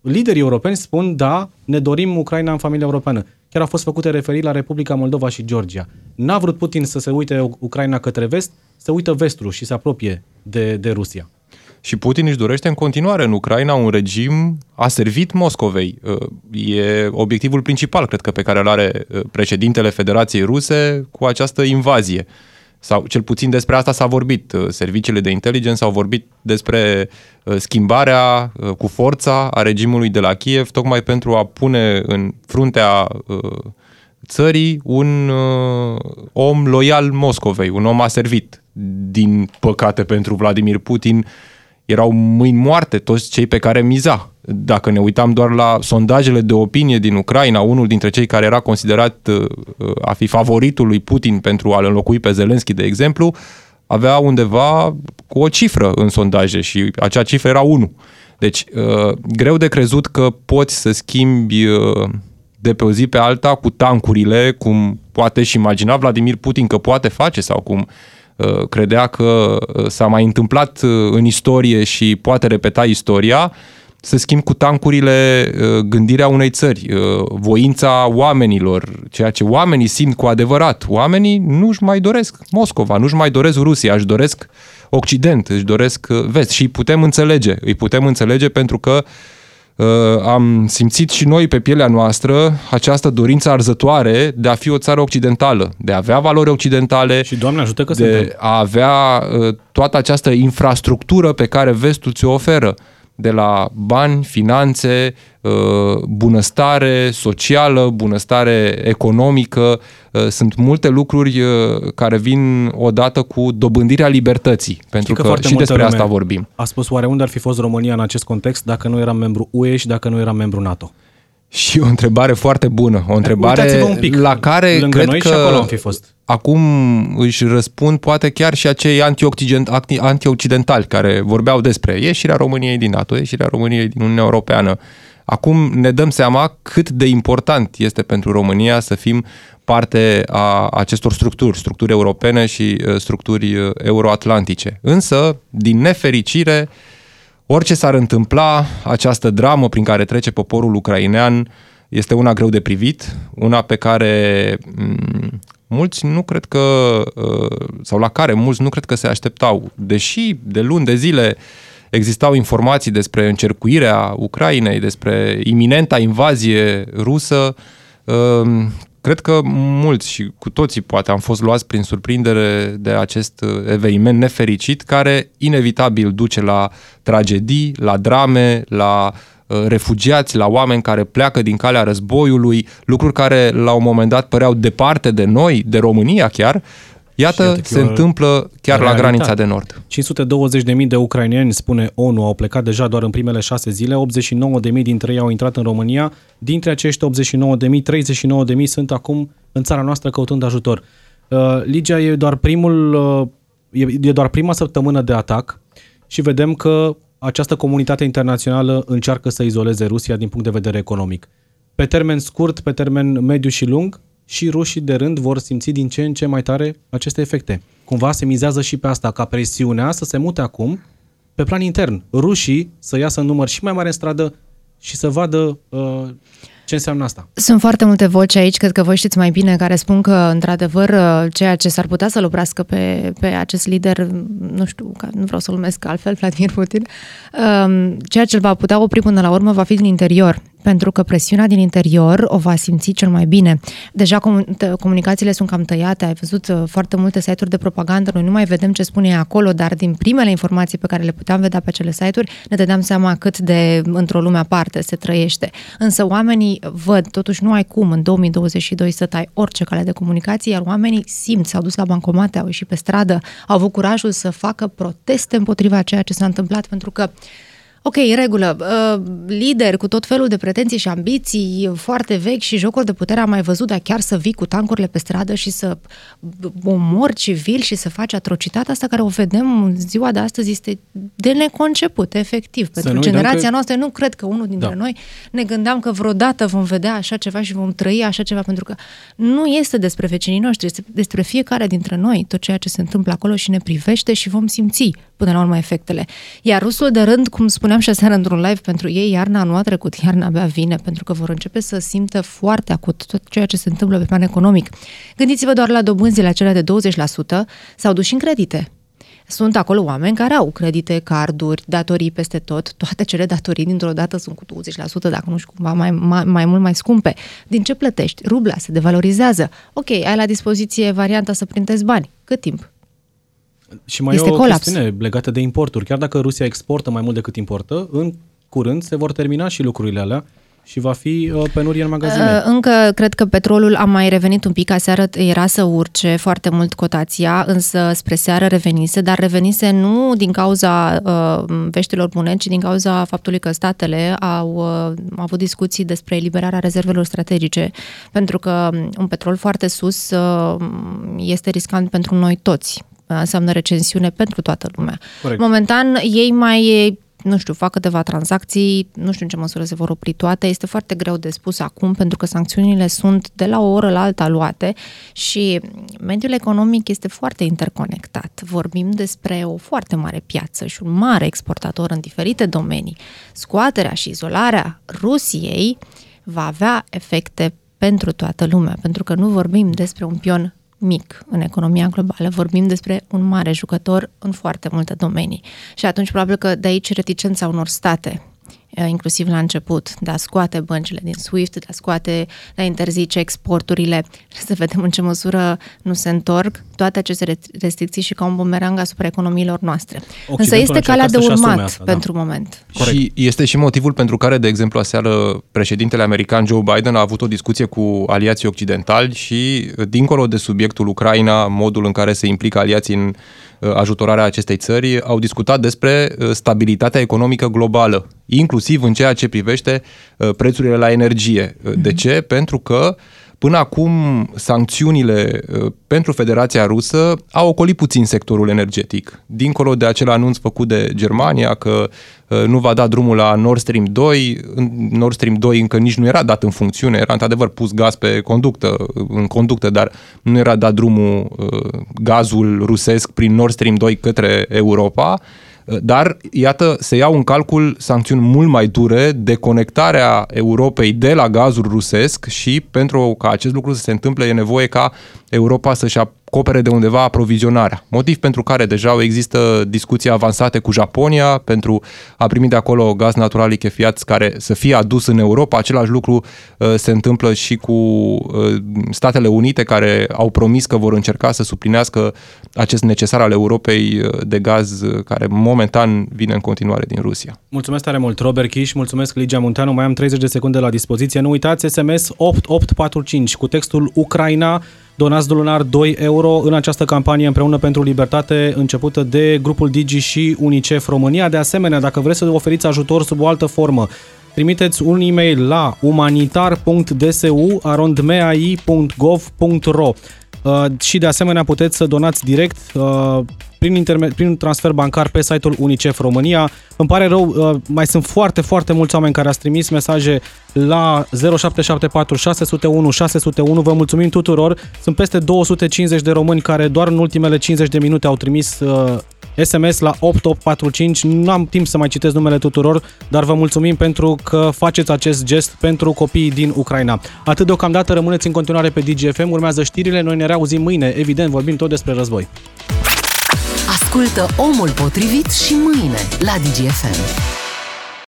Liderii europeni spun, da, ne dorim Ucraina în familia europeană. Chiar au fost făcute referiri la Republica Moldova și Georgia. N-a vrut Putin să se uite Ucraina către vest, să uită vestul și se apropie de, de Rusia.
Și Putin își dorește în continuare în Ucraina un regim a servit Moscovei. E obiectivul principal, cred că, pe care îl are președintele Federației Ruse cu această invazie. Sau cel puțin despre asta s-a vorbit. Serviciile de inteligență au vorbit despre schimbarea cu forța a regimului de la Kiev, tocmai pentru a pune în fruntea țării un uh, om loial Moscovei, un om aservit. Din păcate pentru Vladimir Putin erau mâini moarte toți cei pe care miza. Dacă ne uitam doar la sondajele de opinie din Ucraina, unul dintre cei care era considerat uh, a fi favoritul lui Putin pentru a-l înlocui pe Zelenski, de exemplu, avea undeva cu o cifră în sondaje și acea cifră era 1. Deci, uh, greu de crezut că poți să schimbi uh, de pe o zi pe alta cu tancurile, cum poate și imagina Vladimir Putin că poate face sau cum uh, credea că s-a mai întâmplat în istorie și poate repeta istoria, să schimb cu tancurile gândirea unei țări, voința oamenilor, ceea ce oamenii simt cu adevărat. Oamenii nu-și mai doresc Moscova, nu-și mai doresc Rusia, își doresc Occident, își doresc vest și îi putem înțelege. Îi putem înțelege pentru că uh, am simțit și noi pe pielea noastră această dorință arzătoare de a fi o țară occidentală, de a avea valori occidentale,
și Doamne ajută că
de
suntem.
a avea uh, toată această infrastructură pe care vestul ți-o oferă de la bani, finanțe, uh, bunăstare socială, bunăstare economică. Uh, sunt multe lucruri uh, care vin odată cu dobândirea libertății, pentru
că
că,
foarte
și
multă
despre
lume
asta vorbim.
A spus oare unde ar fi fost România în acest context dacă nu era membru UE și dacă nu era membru NATO?
Și o întrebare foarte bună, o întrebare
Uitați-vă un pic.
la care
Lângă
cred
noi
că
și acolo am fi fost.
acum își răspund poate chiar și acei anti-occident- anti- anti-occidentali care vorbeau despre ieșirea României din NATO, ieșirea României din Uniunea Europeană. Acum ne dăm seama cât de important este pentru România să fim parte a acestor structuri, structuri europene și uh, structuri uh, euroatlantice. Însă, din nefericire, Orice s-ar întâmpla, această dramă prin care trece poporul ucrainean este una greu de privit, una pe care m, mulți nu cred că, uh, sau la care mulți nu cred că se așteptau. Deși de luni de zile existau informații despre încercuirea Ucrainei, despre iminenta invazie rusă, uh, cred că mulți și cu toții poate am fost luați prin surprindere de acest uh, eveniment nefericit care inevitabil duce la tragedii, la drame, la uh, refugiați, la oameni care pleacă din calea războiului, lucruri care la un moment dat păreau departe de noi, de România chiar, iată,
iată că
se
e o
întâmplă chiar la
realitate.
granița de nord.
520.000 de ucraineni, spune ONU, au plecat deja doar în primele șase zile, 89.000 dintre ei au intrat în România, dintre acești 89.000, 39.000 sunt acum în țara noastră căutând ajutor. Uh, Ligia e doar primul, uh, e, e doar prima săptămână de atac și vedem că această comunitate internațională încearcă să izoleze Rusia din punct de vedere economic. Pe termen scurt, pe termen mediu și lung, și rușii de rând vor simți din ce în ce mai tare aceste efecte. Cumva se mizează și pe asta, ca presiunea să se mute acum pe plan intern. Rușii să iasă în număr și mai mare în stradă și să vadă uh, ce înseamnă asta.
Sunt foarte multe voci aici, cred că voi știți mai bine, care spun că, într-adevăr, ceea ce s-ar putea să-l oprească pe, pe acest lider, nu știu, ca- nu vreau să-l numesc altfel, [laughs] Vladimir Putin, um, ceea ce îl va putea opri până la urmă va fi din interior, pentru că presiunea din interior o va simți cel mai bine. Deja comun- t- comunicațiile sunt cam tăiate, ai văzut uh, foarte multe site-uri de propagandă, noi nu mai vedem ce spune ea acolo, dar din primele informații pe care le puteam vedea pe acele site-uri, ne dădeam seama cât de într-o lume aparte se trăiește. Însă oamenii văd, totuși nu ai cum în 2022 să tai orice cale de comunicație, iar oamenii simt, s-au dus la bancomate, au ieșit pe stradă, au avut curajul să facă proteste împotriva ceea ce s-a întâmplat, pentru că Ok, în regulă, uh, lider cu tot felul de pretenții și ambiții foarte vechi și jocuri de putere am mai văzut, dar chiar să vii cu tancurile pe stradă și să omori civil și să faci atrocitatea asta care o vedem în ziua de astăzi este de neconceput, efectiv. Pentru
nu uităm
generația
că-
noastră, nu cred că unul dintre
Da.
noi ne gândeam că vreodată vom vedea așa ceva și vom trăi așa ceva, pentru că nu este despre vecinii noștri, este despre fiecare dintre noi, tot ceea ce se întâmplă acolo și ne privește și vom simți până la urmă efectele. Iar rusul de rând, cum spuneam și aseară într-un live, pentru ei iarna nu a trecut, iarna abia vine, pentru că vor începe să simtă foarte acut tot ceea ce se întâmplă pe plan economic. Gândiți-vă doar la dobânzile acelea de 20%, s-au dus și în credite. Sunt acolo oameni care au credite, carduri, datorii peste tot. Toate cele datorii dintr-o dată sunt cu 20%, dacă nu știu cumva mai, mai, mai mult mai scumpe. Din ce plătești? Rubla se devalorizează. Ok, ai la dispoziție varianta să printezi bani. Cât timp?
Și mai
Este
e o
colaps.
chestiune legată de importuri. Chiar dacă Rusia exportă mai mult decât importă, în curând se vor termina și lucrurile alea și va fi uh, penurie în magazine.
Încă cred că petrolul a mai revenit un pic, aseară era să urce foarte mult cotația, însă spre seară revenise, dar revenise nu din cauza uh, veștilor bune, ci din cauza faptului că statele au, uh, au avut discuții despre eliberarea rezervelor strategice, pentru că un petrol foarte sus uh, este riscant pentru noi toți, înseamnă recensiune pentru toată lumea. Corect. Momentan, ei mai nu știu, fac câteva tranzacții, nu știu în ce măsură se vor opri toate, este foarte greu de spus acum pentru că sancțiunile sunt de la o oră la alta luate și mediul economic este foarte interconectat. Vorbim despre o foarte mare piață și un mare exportator în diferite domenii. Scoaterea și izolarea Rusiei va avea efecte pentru toată lumea, pentru că nu vorbim despre un pion mic în economia globală, vorbim despre un mare jucător în foarte multe domenii. Și atunci probabil că de aici reticența unor state Eh, inclusiv la început, de a scoate băncile din SWIFT, de a scoate, de a interzice exporturile, să vedem în ce măsură nu se întorc toate aceste restricții și ca un bumerang asupra economiilor noastre. Occidentul Însă este calea de urmat asta, da. pentru da. moment.
Corect. Și este și motivul pentru care, de exemplu, aseară președintele american Joe Biden a avut o discuție cu aliații occidentali și, dincolo de subiectul Ucraina, modul în care se implică aliații în Uh, ajutorarea acestei țări, au discutat despre uh, stabilitatea economică globală, inclusiv în ceea ce privește uh, prețurile la energie. De mhm. ce? Pentru că Până acum, sancțiunile pentru Federația Rusă au ocolit puțin sectorul energetic. Dincolo de acel anunț făcut de Germania că nu va da drumul la Nord Stream 2, Nord Stream 2 încă nici nu era dat în funcțiune, era într-adevăr pus gaz pe conductă, în conductă, dar nu era dat drumul gazul rusesc prin Nord Stream 2 către Europa. Dar, iată, se iau în calcul sancțiuni mult mai dure, de conectarea Europei de la gazul rusesc și pentru ca acest lucru să se întâmple e nevoie ca Europa să-și acopere de undeva aprovizionarea. Motiv pentru care deja există discuții avansate cu Japonia pentru a primi de acolo gaz natural lichefiat care să fie adus în Europa. Același lucru uh, se întâmplă și cu uh, Statele Unite care au promis că vor încerca să suplinească acest necesar al Europei uh, de gaz care momentan vine în continuare din Rusia.
Mulțumesc tare mult, Robert Kiș, mulțumesc Ligia Munteanu, mai am 30 de secunde la dispoziție. Nu uitați SMS 8845 cu textul Ucraina Donați lunar 2 euro în această campanie împreună pentru libertate începută de grupul Digi și UNICEF România. De asemenea, dacă vreți să oferiți ajutor sub o altă formă, trimiteți un e-mail la umanitar.dsu.arondmeai.gov.ro uh, și de asemenea puteți să donați direct uh, prin, interme- prin transfer bancar pe site-ul UNICEF România. Îmi pare rău, uh, mai sunt foarte, foarte mulți oameni care ați trimis mesaje la 0774 601 601. Vă mulțumim tuturor. Sunt peste 250 de români care doar în ultimele 50 de minute au trimis uh, SMS la 8845. Nu am timp să mai citesc numele tuturor, dar vă mulțumim pentru că faceți acest gest pentru copiii din Ucraina. Atât deocamdată rămâneți în continuare pe DGFM, urmează știrile, noi ne reauzim mâine, evident vorbim tot despre război.
Ascultă Omul Potrivit și mâine la DGFM.